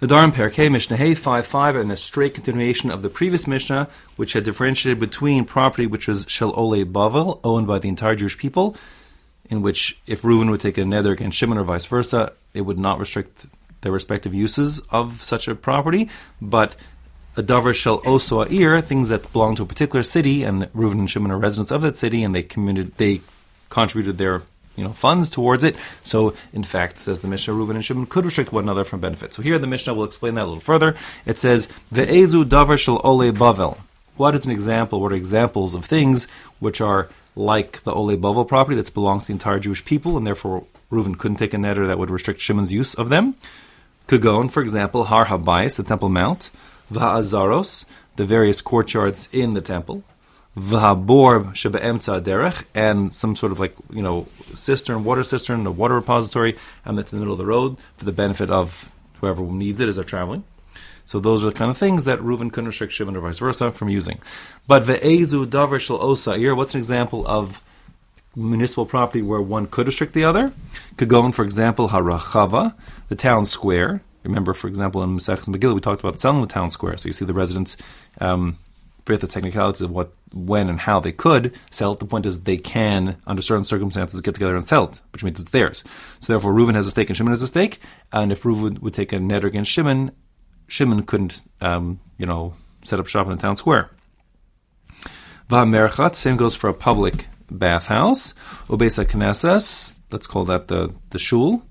Nedarim Perkei Mishnah Hey 5 5 and a straight continuation of the previous Mishnah, which had differentiated between property which was Shel Ole Bavel, owned by the entire Jewish people, in which if Reuven would take a neder against Shimon or vice versa, it would not restrict their respective uses of such a property, but a davar shel oso ir, things that belong to a particular city, and Reuven and Shimon are residents of that city, and they commuted, they contributed their you know funds towards it. So in fact, says the Mishnah, Reuven and Shimon could restrict one another from benefit. So here the Mishnah will explain that a little further. It says ve'ezu davar shel ole bavel. What is an example? What are examples of things which are like the Ole Bavel property that belongs to the entire Jewish people, and therefore Reuven couldn't take a neder that would restrict Shimon's use of them? Kagon, for example, Har Habayis, the Temple Mount, Va'azaros, the various courtyards in the temple, V'habor shebe'emtza derech, and some sort of like, you know, cistern, water cistern, a water repository, and that's in the middle of the road for the benefit of whoever needs it as they're traveling. So those are the kind of things that Reuven couldn't restrict Shimon or vice versa from using. But ve'ezu davar shel oso ir. what's an example of municipal property where one could restrict the other? In, for example, harachava, the town square. Remember, for example, in Masechus Megillah, we talked about selling the town square. So you see the residents um, the technicalities of what, when, and how they could sell it. The point is they can, under certain circumstances, get together and sell it, which means it's theirs. So therefore, Reuven has a stake and Shimon has a stake. And if Reuven would take a net against Shimon, Shimon couldn't, um, you know, set up shop in the town square. Va'merchat, same goes for a public bathhouse. Ubesa Knesses, let's call that the, the shul.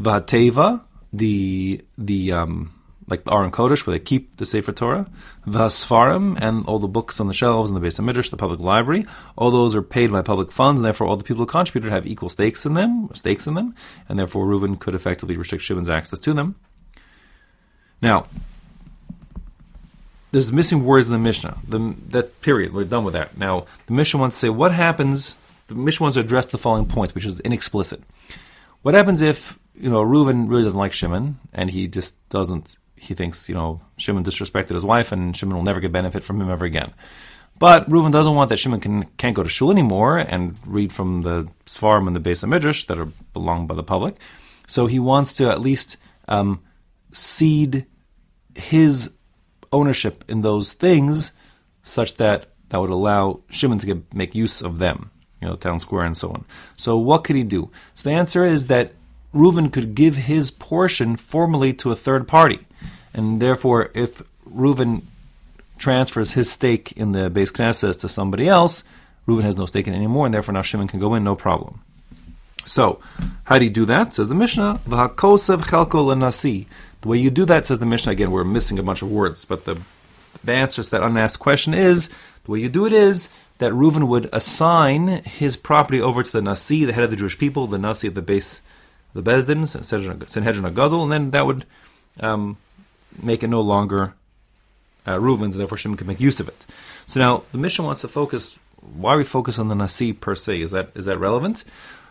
Va'teva, the, the, um, like the Aron Kodesh, where they keep the Sefer Torah, the Sfarim, and all the books on the shelves in the Beis Midrash, the public library. All those are paid by public funds, and therefore all the people who contributed have equal stakes in them, stakes in them, and therefore Reuven could effectively restrict Shimon's access to them. Now, there's missing words in the Mishnah. The, that period, we're done with that. Now, the Mishnah wants to say what happens. The Mishnah wants to address the following point, which is inexplicit. What happens if you know Reuven really doesn't like Shimon, and he just doesn't he thinks, you know, Shimon disrespected his wife and Shimon will never get benefit from him ever again. But Reuven doesn't want that Shimon can, can't go to shul anymore and read from the Sfarim and the Beis Midrash that are belong by the public. So he wants to at least um, cede his ownership in those things such that that would allow Shimon to get, make use of them, you know, town square and so on. So what could he do? So the answer is that Reuven could give his portion formally to a third party. And therefore, if Reuven transfers his stake in the Beis Knesset to somebody else, Reuven has no stake in it anymore, and therefore now Shimon can go in, no problem. So, how do you do that? Says the Mishnah. The way you do that, says the Mishnah, again, we're missing a bunch of words, but the, the answer to that unasked question is, the way you do it is that Reuven would assign his property over to the Nasi, the head of the Jewish people, the Nasi of the base, the Beis Din, Sanhedrin Gadol, and then that would um, make it no longer uh, Reuven's, and therefore Shimon can make use of it. So now the Mishnah wants to focus. Why we focus on the Nasi per se? Is that is that relevant?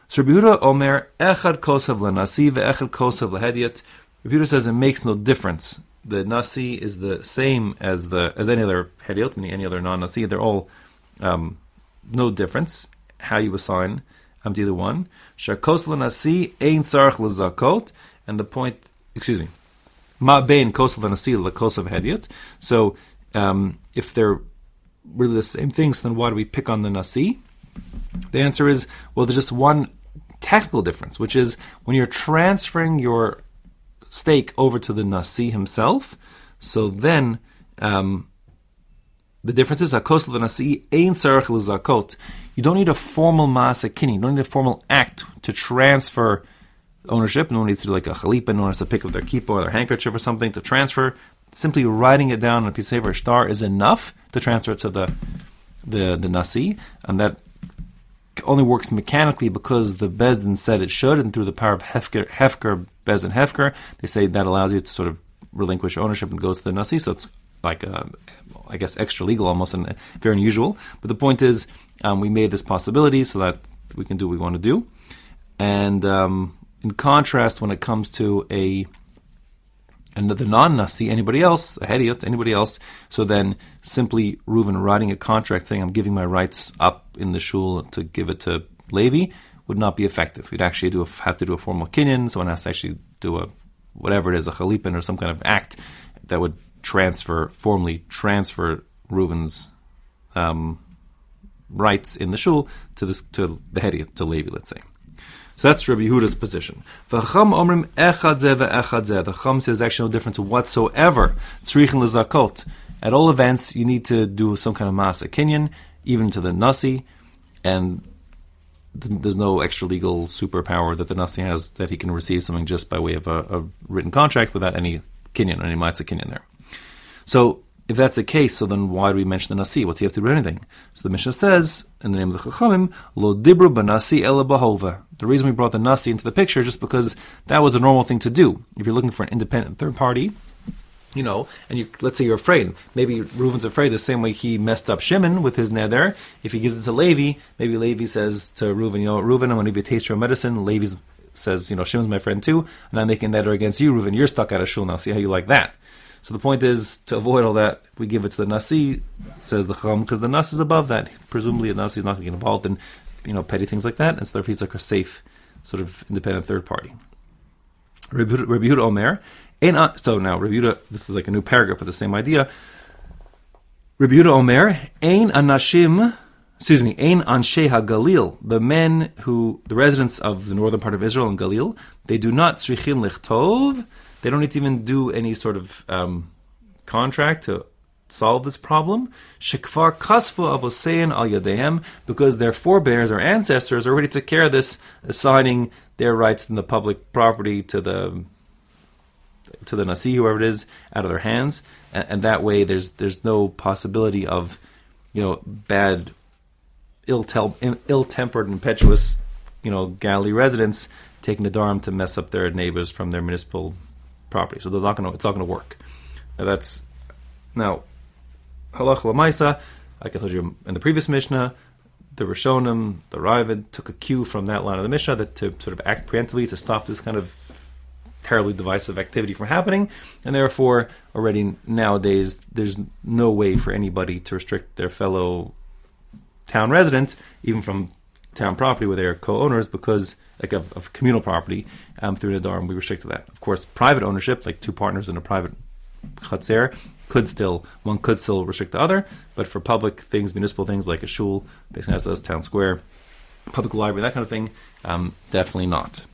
So Rabbi Omer Echad Kosav LeNasi veEchad Kosav LeHediot. Rabbi says it makes no difference. The Nasi is the same as the as any other Hediot, meaning any other non-Nasi. They're all um, no difference how you assign um, to either one. Shakos LeNasi Ein Sarach LeZakot, and the point. Excuse me. Ma bein kosav anasil la kosav hediot. So um, if they're really the same things, then why do we pick on the nasi? The answer is well, there's just one technical difference, which is when you're transferring your stake over to the nasi himself. So then. Um, the difference is akos nasi ein sarach zakot. You don't need a formal masa kinyan. You don't need a formal act to transfer ownership. No one needs to do like a chalipa. No one has to pick up their kippah or their handkerchief or something to transfer. Simply writing it down on a piece of paper, shtar, is enough to transfer it to the the the nasi, and that only works mechanically because the beis din said it should, and through the power of hefker, hefker beis din hefker, they say that allows you to sort of relinquish ownership and go to the nasi. So it's like a, I guess extra legal almost and very unusual. But the point is, um, we made this possibility so that we can do what we want to do, and um, in contrast, when it comes to a another non-nasi, anybody else, a hediot, anybody else, so then simply Reuven writing a contract saying I'm giving my rights up in the shul to give it to Levi would not be effective. You'd actually do a, have to do a formal kinyan. Someone has to actually do a whatever it is, a chalipin or some kind of act that would transfer, formally transfer Reuven's um, rights in the shul to this to the Hedi, to Levi, let's say. So that's Rabbi Yehuda's position. The Chum says actually no difference whatsoever. Tzrichin lezakot. At all events, you need to do some kind of masa kinyan, even to the nasi, and there's no extra legal superpower that the nasi has that he can receive something just by way of a, a written contract without any kinyan, any masa kinyan there. So if that's the case, so then why do we mention the Nasi? What's he have to do anything? So the Mishnah says, in the name of the Chachamim, Lo dibru banasi ela. The reason we brought the Nasi into the picture is just because that was a normal thing to do. If you're looking for an independent third party, you know, and you let's say you're afraid. Maybe Reuven's afraid the same way he messed up Shimon with his neder. If he gives it to Levi, maybe Levi says to Reuven, you know, Reuven, I'm going to you a taste of medicine. Levi says, you know, Shimon's my friend too, and I'm making neder against you, Reuven. You're stuck out of shul now. See how you like that. So the point is to avoid all that, we give it to the nasi, says the chum, because the nasi is above that. Presumably, the nasi is not going to get involved in, you know, petty things like that, and so therefore he's like a safe, sort of independent third party. Rabbi Omer, uh, so now Rabbi this is like a new paragraph with the same idea. Rabbi Omer, Ein anashim, excuse me, Ein anshe Galil, the men who, the residents of the northern part of Israel and Galil, they do not tzrichin lichtov, they don't need to even do any sort of um, contract to solve this problem. Shekfar kasfu avosein al yadehem, because their forebears or ancestors already took care of this, assigning their rights in the public property to the to the nasi, whoever it is, out of their hands, and, and that way there's there's no possibility of you know bad, ill ill tempered, impetuous, you know Galilee residents taking the dharm to mess up their neighbors from their municipal property. So not gonna, it's not going to work. Now that's now halach lamaisa. Like I told you in the previous Mishnah, the Rishonim, the Raavad took a cue from that line of the Mishnah that to sort of act preemptively to stop this kind of terribly divisive activity from happening, and therefore already nowadays there's no way for anybody to restrict their fellow town resident, even from town property where they are co-owners, because like of, of communal property um, through Nadar, and we restrict that. Of course, private ownership, like two partners in a private chatzer, could still one could still restrict the other, but for public things, municipal things like a shul, basically as a town square, public library, that kind of thing, um, definitely not.